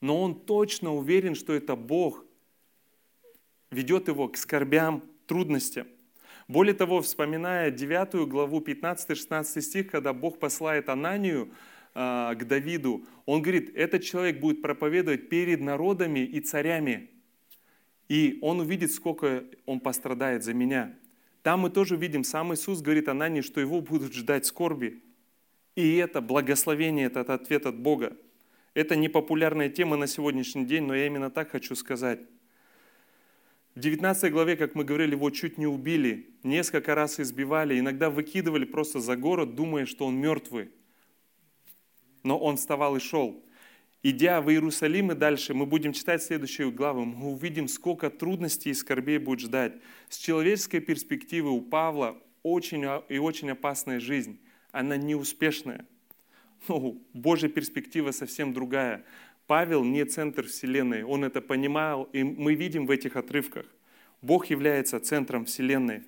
Но он точно уверен, что это Бог ведет его к скорбям, трудностям. Более того, вспоминая 9 главу 15-16 стих, когда Бог посылает Ананию э, к Давиду, он говорит, этот человек будет проповедовать перед народами и царями, и он увидит, сколько он пострадает за меня. Там мы тоже видим, сам Иисус говорит Анании, что его будут ждать скорби. И это благословение, этот ответ от Бога. Это не популярная тема на сегодняшний день, но я именно так хочу сказать. В 19 главе, как мы говорили, его чуть не убили, несколько раз избивали, иногда выкидывали просто за город, думая, что он мертвый. Но он вставал и шел. Идя в Иерусалим и дальше, мы будем читать следующую главу, мы увидим, сколько трудностей и скорбей будет ждать. С человеческой перспективы у Павла очень и очень опасная жизнь она неуспешная. Ну, Божья перспектива совсем другая. Павел не центр Вселенной, он это понимал, и мы видим в этих отрывках. Бог является центром Вселенной.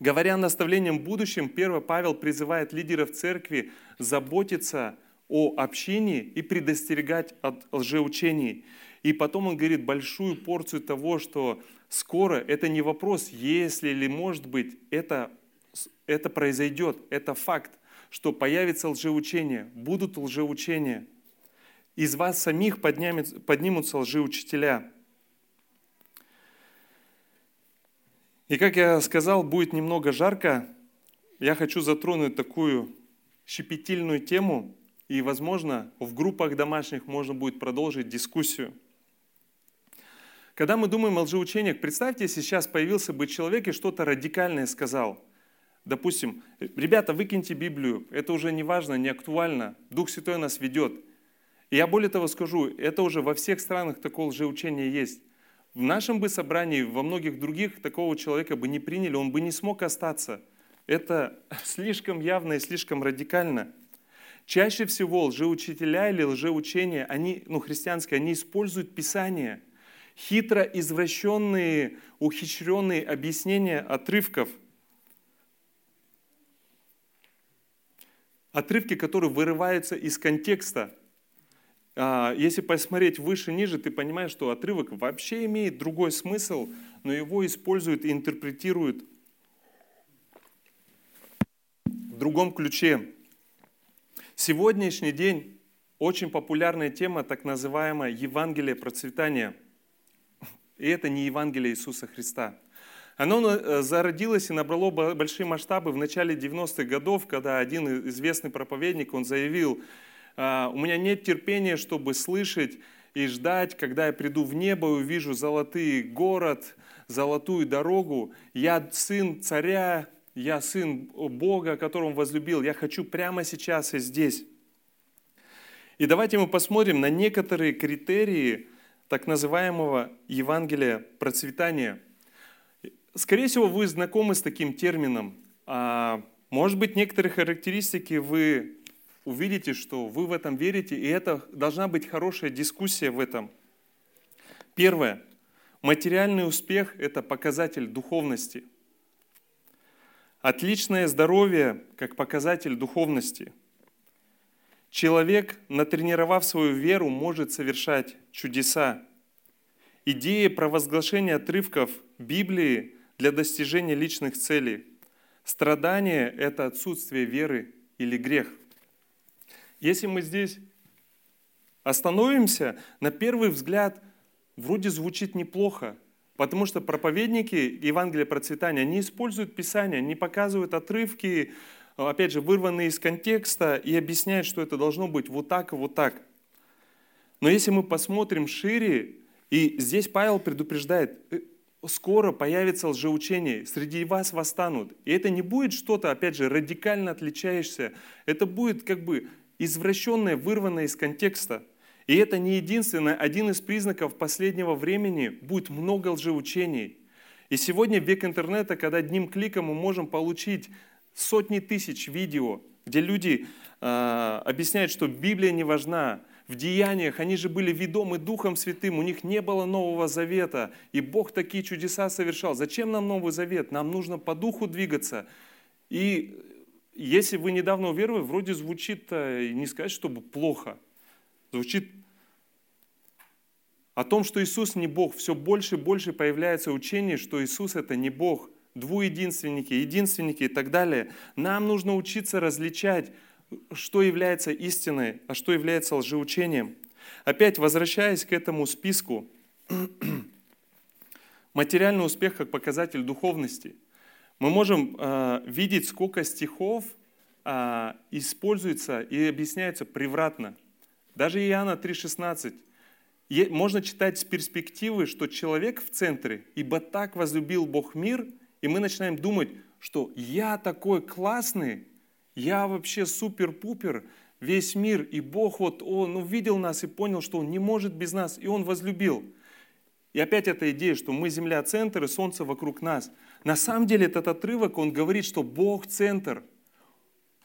Говоря о наставлением будущем, 1 Павел призывает лидеров церкви заботиться о общении и предостерегать от лжеучений. И потом он говорит большую порцию того, что скоро это не вопрос, если или может быть, это это произойдет, это факт, что появится лжеучение, будут лжеучения. Из вас самих поднимутся лжеучителя. И как я сказал, будет немного жарко. Я хочу затронуть такую щепетильную тему, и, возможно, в группах домашних можно будет продолжить дискуссию. Когда мы думаем о лжеучениях, представьте, сейчас появился бы человек и что-то радикальное сказал – допустим, ребята, выкиньте Библию, это уже не важно, не актуально, Дух Святой нас ведет. И я более того скажу, это уже во всех странах такого лжеучения есть. В нашем бы собрании, во многих других такого человека бы не приняли, он бы не смог остаться. Это *laughs* слишком явно и слишком радикально. Чаще всего лжеучителя или лжеучения, они, ну, христианские, они используют Писание. хитро извращенные, ухищренные объяснения отрывков. Отрывки, которые вырываются из контекста. А, если посмотреть выше-ниже, ты понимаешь, что отрывок вообще имеет другой смысл, но его используют и интерпретируют в другом ключе. Сегодняшний день очень популярная тема, так называемая Евангелие процветания. И это не Евангелие Иисуса Христа. Оно э, зародилось и набрало большие масштабы в начале 90-х годов, когда один известный проповедник, он заявил, «А, у меня нет терпения, чтобы слышать и ждать, когда я приду в небо и увижу золотый город, золотую дорогу. Я сын царя, я сын Бога, которого он возлюбил. Я хочу прямо сейчас и здесь. И давайте мы посмотрим на некоторые критерии так называемого Евангелия процветания. Скорее всего, вы знакомы с таким термином. А, может быть, некоторые характеристики вы увидите, что вы в этом верите, и это должна быть хорошая дискуссия в этом. Первое. Материальный успех – это показатель духовности – Отличное здоровье как показатель духовности. Человек, натренировав свою веру, может совершать чудеса. Идея провозглашения отрывков Библии для достижения личных целей. Страдание – это отсутствие веры или грех. Если мы здесь остановимся, на первый взгляд вроде звучит неплохо, Потому что проповедники Евангелия процветания, они используют Писание, они показывают отрывки, опять же, вырванные из контекста и объясняют, что это должно быть вот так и вот так. Но если мы посмотрим шире, и здесь Павел предупреждает, «Э, скоро появится лжеучение, среди вас восстанут. И это не будет что-то, опять же, радикально отличаешься. Это будет как бы извращенное, вырванное из контекста – и это не единственное, один из признаков последнего времени будет много лжеучений. И сегодня век интернета, когда одним кликом мы можем получить сотни тысяч видео, где люди э, объясняют, что Библия не важна, в деяниях они же были ведомы Духом Святым, у них не было Нового Завета, и Бог такие чудеса совершал. Зачем нам Новый Завет? Нам нужно по Духу двигаться. И если вы недавно уверовали, вроде звучит, не сказать, чтобы плохо – Звучит о том, что Иисус не Бог. Все больше и больше появляется учение, что Иисус это не Бог. Двуединственники, единственники и так далее. Нам нужно учиться различать, что является истиной, а что является лжеучением. Опять возвращаясь к этому списку, *clears throat* материальный успех как показатель духовности. Мы можем э, видеть, сколько стихов э, используется и объясняется превратно. Даже Иоанна 3,16. Можно читать с перспективы, что человек в центре, ибо так возлюбил Бог мир, и мы начинаем думать, что я такой классный, я вообще супер-пупер, весь мир, и Бог вот, Он увидел нас и понял, что Он не может без нас, и Он возлюбил. И опять эта идея, что мы Земля центр и Солнце вокруг нас. На самом деле этот отрывок, он говорит, что Бог центр.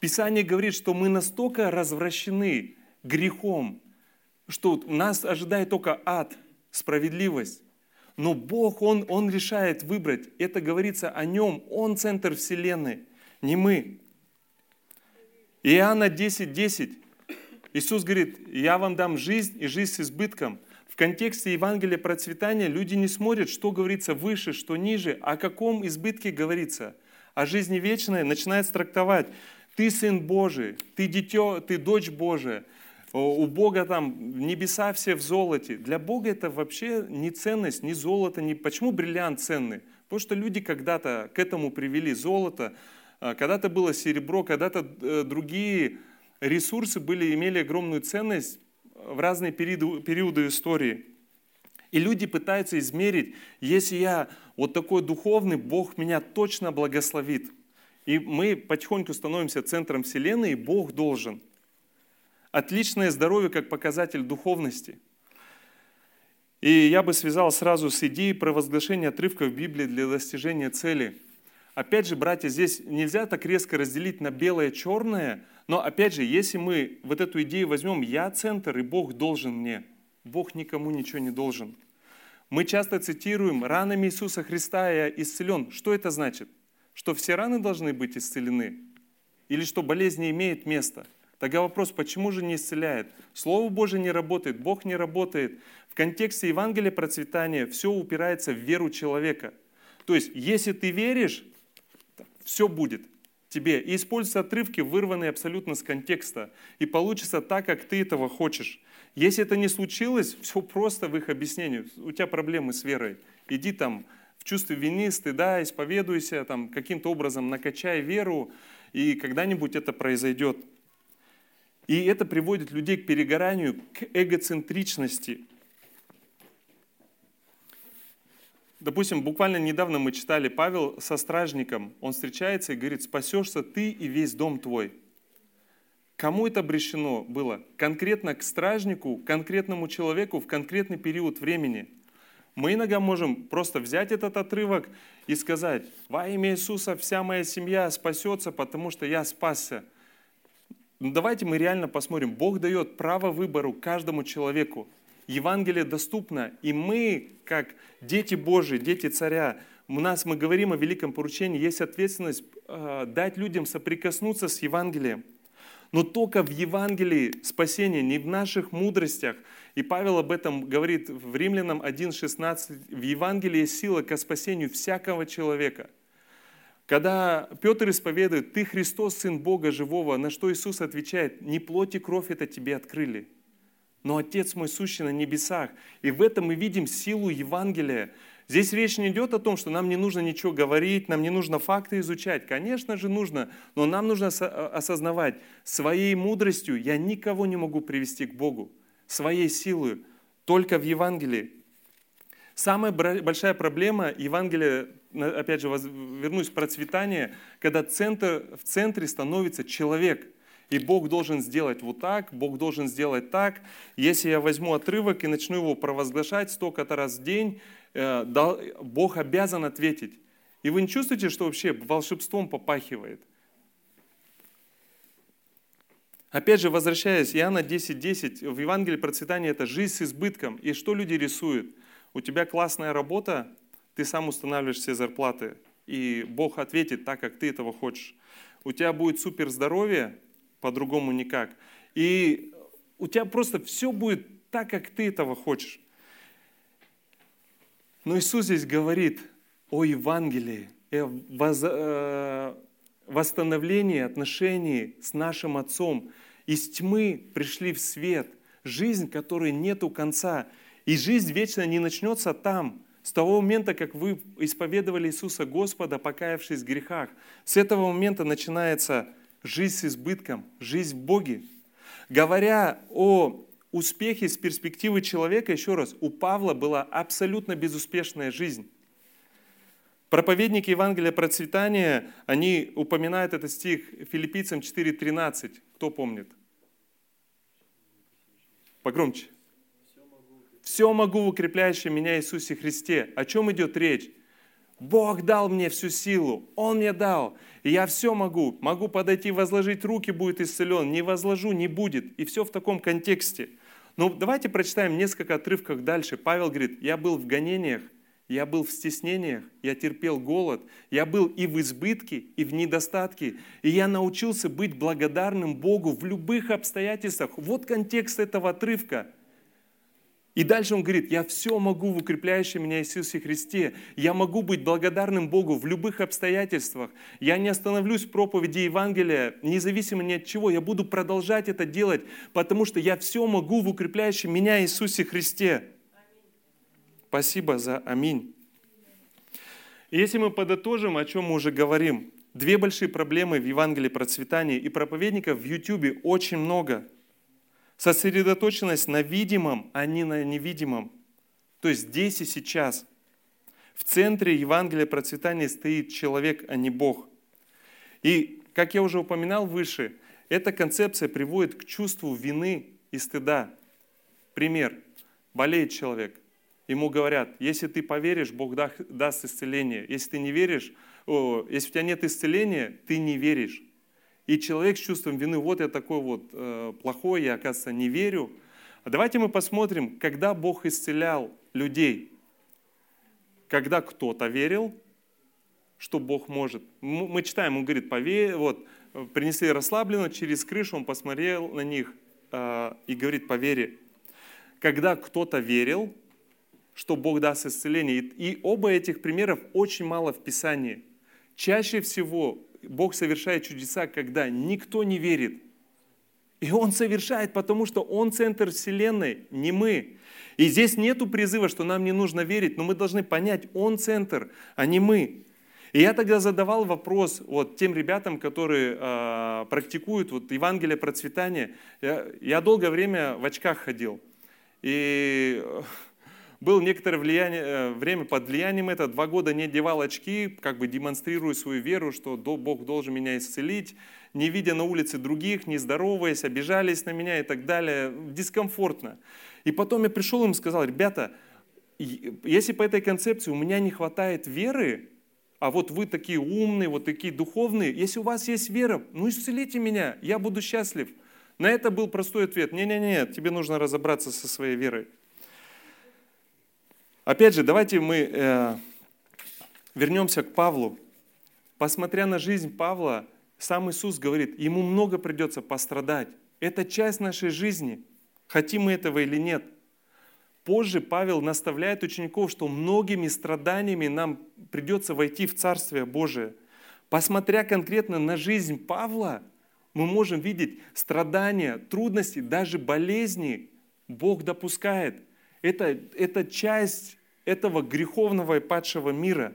Писание говорит, что мы настолько развращены, грехом, что нас ожидает только ад, справедливость. Но Бог, Он, Он решает выбрать. Это говорится о Нем. Он центр Вселенной, не мы. Иоанна 10, 10. Иисус говорит, я вам дам жизнь и жизнь с избытком. В контексте Евангелия процветания люди не смотрят, что говорится выше, что ниже, о каком избытке говорится. О жизни вечной начинает трактовать. Ты сын Божий, ты дитё, ты дочь Божия, у Бога там небеса все в золоте. Для Бога это вообще не ценность, не золото. Не... Почему бриллиант ценный? Потому что люди когда-то к этому привели золото, а, когда-то было серебро, когда-то э, другие ресурсы были, имели огромную ценность в разные периоды, периоды истории. И люди пытаются измерить, если я вот такой духовный, Бог меня точно благословит. И мы потихоньку становимся центром Вселенной, и Бог должен – Отличное здоровье как показатель духовности. И я бы связал сразу с идеей провозглашения отрывков Библии для достижения цели. Опять же, братья, здесь нельзя так резко разделить на белое и черное, но опять же, если мы вот эту идею возьмем, я центр, и Бог должен мне, Бог никому ничего не должен. Мы часто цитируем «ранами Иисуса Христа я исцелен». Что это значит? Что все раны должны быть исцелены? Или что болезнь не имеет места? Тогда вопрос, почему же не исцеляет? Слово Божие не работает, Бог не работает. В контексте Евангелия процветания все упирается в веру человека. То есть, если ты веришь, все будет тебе. И используются отрывки, вырванные абсолютно с контекста. И получится так, как ты этого хочешь. Если это не случилось, *laughs* все просто в их объяснении. У тебя проблемы с верой. Иди там в чувстве вины, стыда, исповедуйся, там, каким-то образом накачай веру, и когда-нибудь это произойдет. И это приводит людей к перегоранию, к эгоцентричности. Допустим, буквально недавно мы читали Павел со стражником. Он встречается и говорит, спасешься ты и весь дом твой. Кому это обращено было? Конкретно к стражнику, конкретному человеку в конкретный период времени. Мы иногда можем просто взять этот отрывок и сказать, во имя Иисуса вся моя семья спасется, потому что я спасся. Но ну, давайте мы реально посмотрим. Бог дает право выбору каждому человеку. Евангелие доступно, и мы, как дети Божии, дети царя, у нас мы говорим о великом поручении, есть ответственность э, дать людям соприкоснуться с Евангелием. Но только в Евангелии спасение, не в наших мудростях. И Павел об этом говорит в Римлянам 1.16. В Евангелии есть сила к спасению всякого человека. Когда Петр исповедует, ты Христос, Сын Бога Живого, на что Иисус отвечает, не плоть и кровь это тебе открыли, но Отец мой сущий на небесах. И в этом мы видим силу Евангелия. Здесь речь не идет о том, что нам не нужно ничего говорить, нам не нужно факты изучать. Конечно же нужно, но нам нужно осознавать, своей мудростью я никого не могу привести к Богу, своей силой, только в Евангелии. Самая большая проблема Евангелия, опять же, вернусь в процветание, когда центр, в центре становится человек. И Бог должен сделать вот так, Бог должен сделать так. Если я возьму отрывок и начну его провозглашать столько-то раз в день, Э, Бог обязан ответить. И вы не чувствуете, что вообще волшебством попахивает? Опять же, возвращаясь, Иоанна 10.10, 10, в Евангелии процветания это жизнь с избытком. И что люди рисуют? У тебя классная работа, ты сам устанавливаешь все зарплаты, и Бог ответит так, как ты этого хочешь. У тебя будет супер здоровье, по-другому никак. И у тебя просто все будет так, как ты этого хочешь. Но Иисус здесь говорит о Евангелии, о э, восстановлении отношений с нашим Отцом. Из тьмы пришли в свет, жизнь, которой нету конца. И жизнь вечно не начнется там, с того момента, как вы исповедовали Иисуса Господа, покаявшись в грехах. С этого момента начинается жизнь с избытком, жизнь в Боге. Говоря о успехи с перспективы человека, еще раз, у Павла была абсолютно безуспешная жизнь. Проповедники Евангелия процветания, они упоминают этот стих филиппийцам 4.13. Кто помнит? Погромче. «Все могу в меня Иисусе Христе». О чем идет речь? Бог дал мне всю силу, Он мне дал, и я все могу. Могу подойти, возложить руки, будет исцелен. Не возложу, не будет. И все в таком контексте – но ну, давайте прочитаем несколько отрывков дальше. Павел говорит, я был в гонениях, я был в стеснениях, я терпел голод, я был и в избытке, и в недостатке, и я научился быть благодарным Богу в любых обстоятельствах. Вот контекст этого отрывка – и дальше он говорит, я все могу в укрепляющем меня Иисусе Христе. Я могу быть благодарным Богу в любых обстоятельствах. Я не остановлюсь в проповеди Евангелия, независимо ни от чего. Я буду продолжать это делать, потому что я все могу в укрепляющем меня Иисусе Христе. Спасибо за аминь. Если мы подытожим, о чем мы уже говорим, две большие проблемы в Евангелии процветания и проповедников в YouTube очень много – Сосредоточенность на видимом, а не на невидимом. То есть здесь и сейчас. В центре Евангелия процветания стоит человек, а не Бог. И, как я уже упоминал выше, эта концепция приводит к чувству вины и стыда. Пример. Болеет человек. Ему говорят, если ты поверишь, Бог даст исцеление. Если ты не веришь, о, если у тебя нет исцеления, ты не веришь. И человек с чувством вины, вот я такой вот э, плохой, я, оказывается, не верю. А давайте мы посмотрим, когда Бог исцелял людей. когда кто-то верил, что Бог может. Мы читаем, он говорит, поверь, вот, принесли расслабленно, через крышу он посмотрел на них э, и говорит, по вере. Когда кто-то верил, что Бог даст исцеление. И оба этих примеров очень мало в Писании. Чаще всего Бог совершает чудеса, когда никто не верит. И Он совершает, потому что Он центр Вселенной, не мы. И здесь нету призыва, что нам не нужно верить, но мы должны понять, Он центр, а не мы. И я тогда задавал вопрос вот тем ребятам, которые э, практикуют вот Евангелие процветания. Я, я долгое время в очках ходил. И был некоторое влияние, э, время под влиянием этого, два года не одевал очки, как бы демонстрируя свою веру, что Бог должен меня исцелить, не видя на улице других, не здороваясь, обижались на меня и так далее, дискомфортно. И потом я пришел им и сказал, ребята, если по этой концепции у меня не хватает веры, а вот вы такие умные, вот такие духовные, если у вас есть вера, ну исцелите меня, я буду счастлив. На это был простой ответ, не-не-не, тебе нужно разобраться со своей верой. Опять же, давайте мы э, вернемся к Павлу. Посмотря на жизнь Павла, сам Иисус говорит, ему много придется пострадать. Это часть нашей жизни, хотим мы этого или нет. Позже Павел наставляет учеников, что многими страданиями нам придется войти в Царствие Божие. Посмотря конкретно на жизнь Павла, мы можем видеть страдания, трудности, даже болезни Бог допускает – это, это часть этого греховного и падшего мира.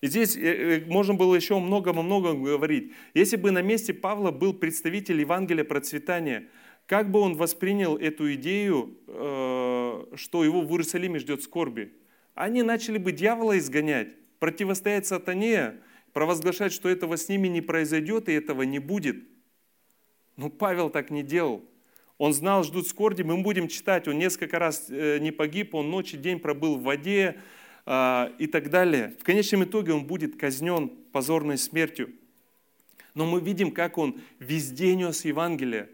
И здесь э, э, можно было еще много-много говорить. Если бы на месте Павла был представитель Евангелия процветания, как бы он воспринял эту идею, э, что его в Иерусалиме ждет скорби? Они начали бы дьявола изгонять, противостоять сатане, провозглашать, что этого с ними не произойдет и этого не будет. Но Павел так не делал. Он знал, ждут скорби. Мы будем читать, он несколько раз э, не погиб, он ночь и день пробыл в воде а, и так далее. В конечном итоге он будет казнен позорной смертью. Но мы видим, как он везде нес Евангелие.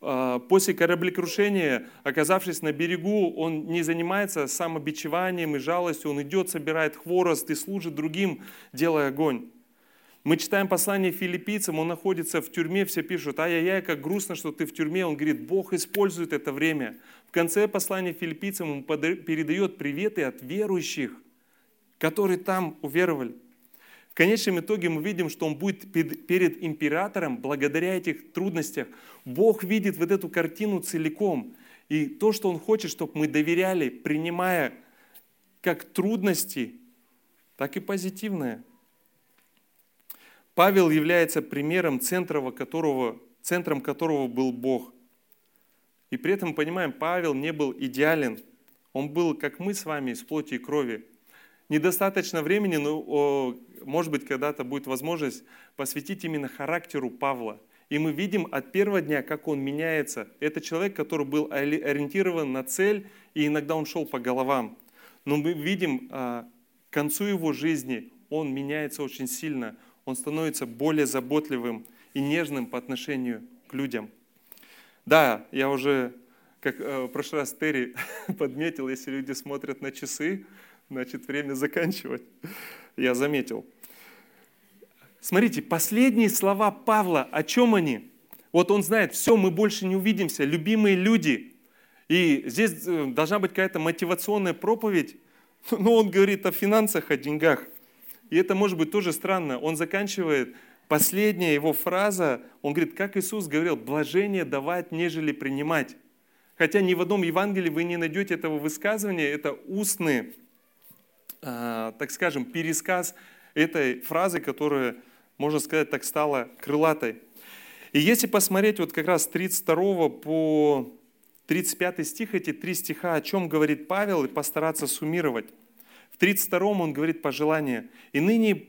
А, после кораблекрушения, оказавшись на берегу, он не занимается самобичеванием и жалостью, он идет, собирает хворост и служит другим, делая огонь. Мы читаем послание филиппийцам, он находится в тюрьме, все пишут, ай-яй-яй, как грустно, что ты в тюрьме. Он говорит, Бог использует это время. В конце послания филиппийцам он передает приветы от верующих, которые там уверовали. В конечном итоге мы видим, что он будет перед императором благодаря этих трудностях. Бог видит вот эту картину целиком. И то, что он хочет, чтобы мы доверяли, принимая как трудности, так и позитивное – Павел является примером, центром которого, центром которого был Бог. И при этом, понимаем, Павел не был идеален. Он был, как мы с вами, из плоти и крови. Недостаточно времени, но, может быть, когда-то будет возможность посвятить именно характеру Павла. И мы видим от первого дня, как он меняется. Это человек, который был ориентирован на цель, и иногда он шел по головам. Но мы видим а, к концу его жизни, он меняется очень сильно он становится более заботливым и нежным по отношению к людям. Да, я уже, как э, в прошлый раз Терри *laughs* подметил, если люди смотрят на часы, значит время заканчивать. Я заметил. Смотрите, последние слова Павла, о чем они? Вот он знает, все, мы больше не увидимся, любимые люди. И здесь э, должна быть какая-то мотивационная проповедь, *laughs* но он говорит о финансах, о деньгах. И это может быть тоже странно. Он заканчивает, последняя его фраза, он говорит, как Иисус говорил, блажение давать, нежели принимать. Хотя ни в одном Евангелии вы не найдете этого высказывания, это устный, э, так скажем, пересказ этой фразы, которая, можно сказать, так стала крылатой. И если посмотреть вот как раз 32 по 35 стих, эти три стиха, о чем говорит Павел, и постараться суммировать. В 32-м он говорит пожелание. «И ныне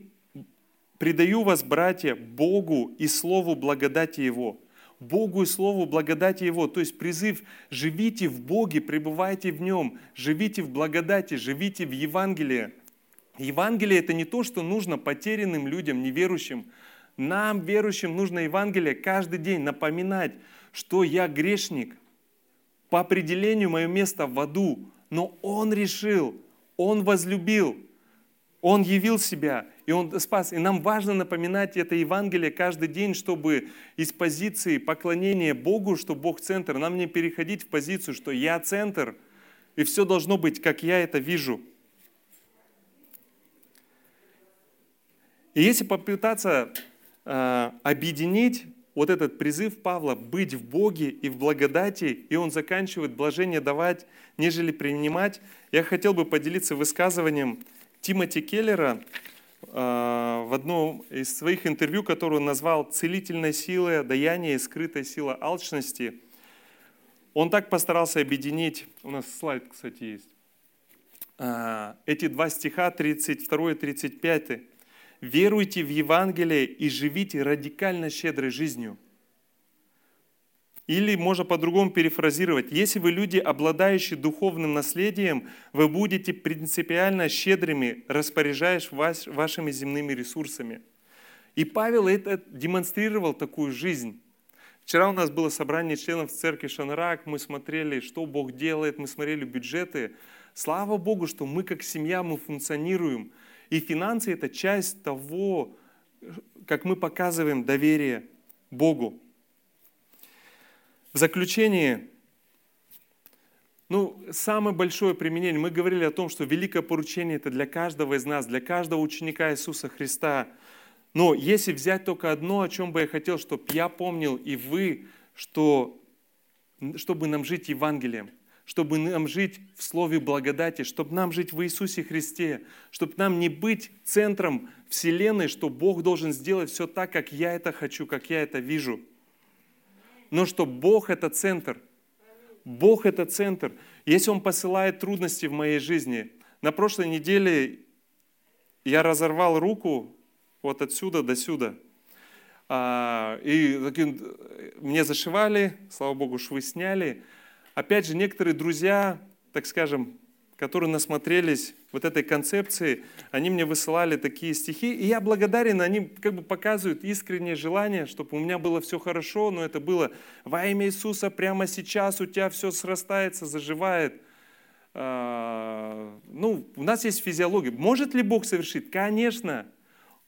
предаю вас, братья, Богу и Слову благодати Его». Богу и Слову благодати Его. То есть призыв «живите в Боге, пребывайте в Нем, живите в благодати, живите в Евангелии». Евангелие – это не то, что нужно потерянным людям, неверующим. Нам, верующим, нужно Евангелие каждый день напоминать, что я грешник. По определению мое место в аду, но Он решил – Он возлюбил, Он явил себя, и Он спас. И нам важно напоминать это Евангелие каждый день, чтобы из позиции поклонения Богу, что Бог центр, нам не переходить в позицию, что я центр, и все должно быть, как я это вижу. И если попытаться э, объединить вот этот призыв Павла быть в Боге и в благодати, и он заканчивает блажение давать, нежели принимать, я хотел бы поделиться высказыванием Тимоти Келлера э, в одном из своих интервью, которое он назвал «Целительной силой даяния и скрытой сила алчности». Он так постарался объединить, у нас слайд, кстати, есть, э, эти два стиха, 32 и 35 веруйте в Евангелие и живите радикально щедрой жизнью. Или можно по-другому перефразировать. Если вы люди, обладающие духовным наследием, вы будете принципиально щедрыми, распоряжаясь вашими земными ресурсами. И Павел это демонстрировал такую жизнь. Вчера у нас было собрание членов церкви Шанрак, мы смотрели, что Бог делает, мы смотрели бюджеты. Слава Богу, что мы как семья, мы функционируем – и финансы – это часть того, как мы показываем доверие Богу. В заключение, ну, самое большое применение, мы говорили о том, что великое поручение – это для каждого из нас, для каждого ученика Иисуса Христа. Но если взять только одно, о чем бы я хотел, чтобы я помнил и вы, что, чтобы нам жить Евангелием, чтобы нам жить в Слове благодати, чтобы нам жить в Иисусе Христе, чтобы нам не быть центром Вселенной, что Бог должен сделать все так, как я это хочу, как я это вижу. Но что Бог – это центр. Бог – это центр. Если Он посылает трудности в моей жизни, на прошлой неделе я разорвал руку вот отсюда до сюда. А, и мне зашивали, слава Богу, швы сняли – Опять же, некоторые друзья, так скажем, которые насмотрелись вот этой концепции, они мне высылали такие стихи, и я благодарен, они как бы показывают искреннее желание, чтобы у меня было все хорошо, но это было во имя Иисуса прямо сейчас у тебя все срастается, заживает. А, ну, у нас есть физиология. Может ли Бог совершить? Конечно.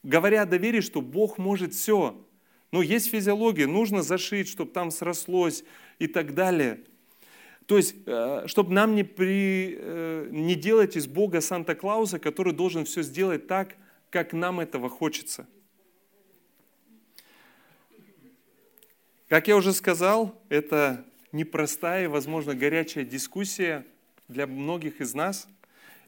Говоря о доверии, что Бог может все. Но есть физиология, нужно зашить, чтобы там срослось и так далее. То есть, э, чтобы нам не, при, э, не делать из Бога Санта-Клауса, который должен все сделать так, как нам этого хочется. Как я уже сказал, это непростая, возможно, горячая дискуссия для многих из нас.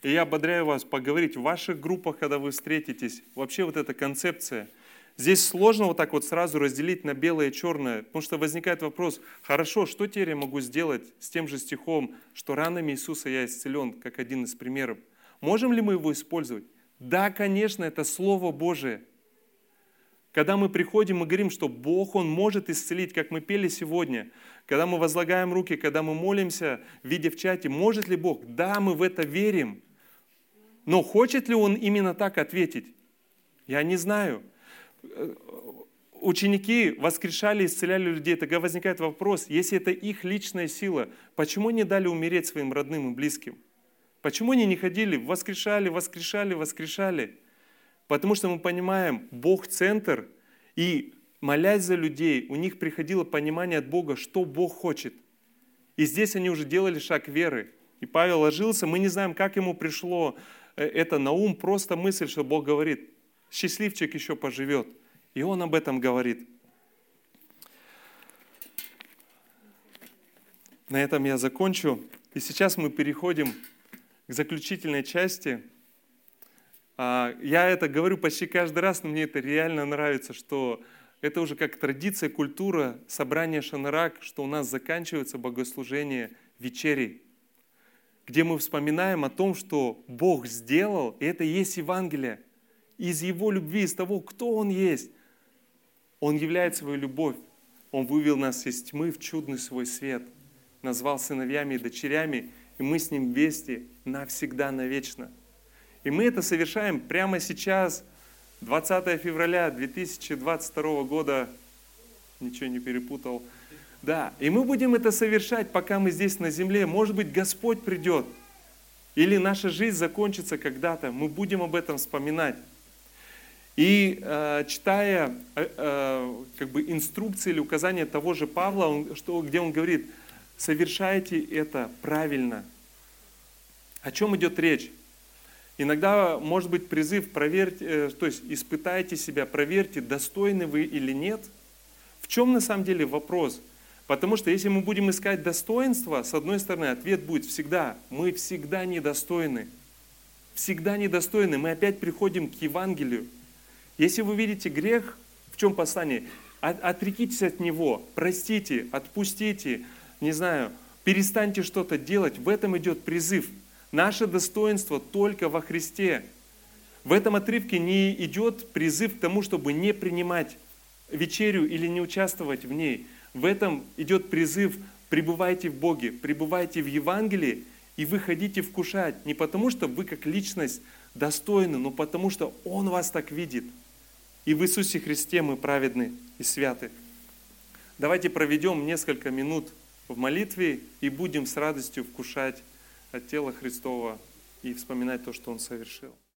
И я ободряю вас поговорить в ваших группах, когда вы встретитесь. Вообще вот эта концепция – Здесь сложно вот так вот сразу разделить на белое и черное, потому что возникает вопрос, хорошо, что теперь я могу сделать с тем же стихом, что ранами Иисуса я исцелен, как один из примеров. Можем ли мы его использовать? Да, конечно, это Слово Божие. Когда мы приходим, мы говорим, что Бог, Он может исцелить, как мы пели сегодня. Когда мы возлагаем руки, когда мы молимся, видя в чате, может ли Бог? Да, мы в это верим. Но хочет ли Он именно так ответить? Я не знаю ученики воскрешали, исцеляли людей, тогда возникает вопрос, если это их личная сила, почему не дали умереть своим родным и близким? Почему они не ходили, воскрешали, воскрешали, воскрешали? Потому что мы понимаем, Бог центр, и молясь за людей, у них приходило понимание от Бога, что Бог хочет. И здесь они уже делали шаг веры. И Павел ложился, мы не знаем, как ему пришло э, это на ум, просто мысль, что Бог говорит, счастливчик еще поживет. И он об этом говорит. На этом я закончу. И сейчас мы переходим к заключительной части. А, я это говорю почти каждый раз, но мне это реально нравится, что это уже как традиция, культура собрания Шанарак, что у нас заканчивается богослужение вечерей, где мы вспоминаем о том, что Бог сделал, и это и есть Евангелие – из Его любви, из того, кто Он есть. Он являет свою любовь. Он вывел нас из тьмы в чудный свой свет, назвал сыновьями и дочерями, и мы с Ним вместе навсегда, навечно. И мы это совершаем прямо сейчас, 20 февраля 2022 года, ничего не перепутал. Да, и мы будем это совершать, пока мы здесь на земле. Может быть, Господь придет. Или наша жизнь закончится когда-то, мы будем об этом вспоминать. И э, читая э, э, как бы инструкции или указания того же Павла, он, что, где он говорит, совершайте это правильно. О чем идет речь? Иногда может быть призыв проверьте, э, то есть испытайте себя, проверьте, достойны вы или нет. В чем на самом деле вопрос? Потому что если мы будем искать достоинство, с одной стороны, ответ будет всегда, мы всегда недостойны. Всегда недостойны. Мы опять приходим к Евангелию. Если вы видите грех, в чем послание? Отрекитесь от него, простите, отпустите, не знаю, перестаньте что-то делать. В этом идет призыв. Наше достоинство только во Христе. В этом отрывке не идет призыв к тому, чтобы не принимать вечерю или не участвовать в ней. В этом идет призыв пребывайте в Боге, пребывайте в Евангелии, и вы хотите вкушать не потому, что вы как личность достойны, но потому, что Он вас так видит – и в Иисусе Христе мы праведны и святы. Давайте проведем несколько минут в молитве и будем с радостью вкушать от тела Христова и вспоминать то, что Он совершил.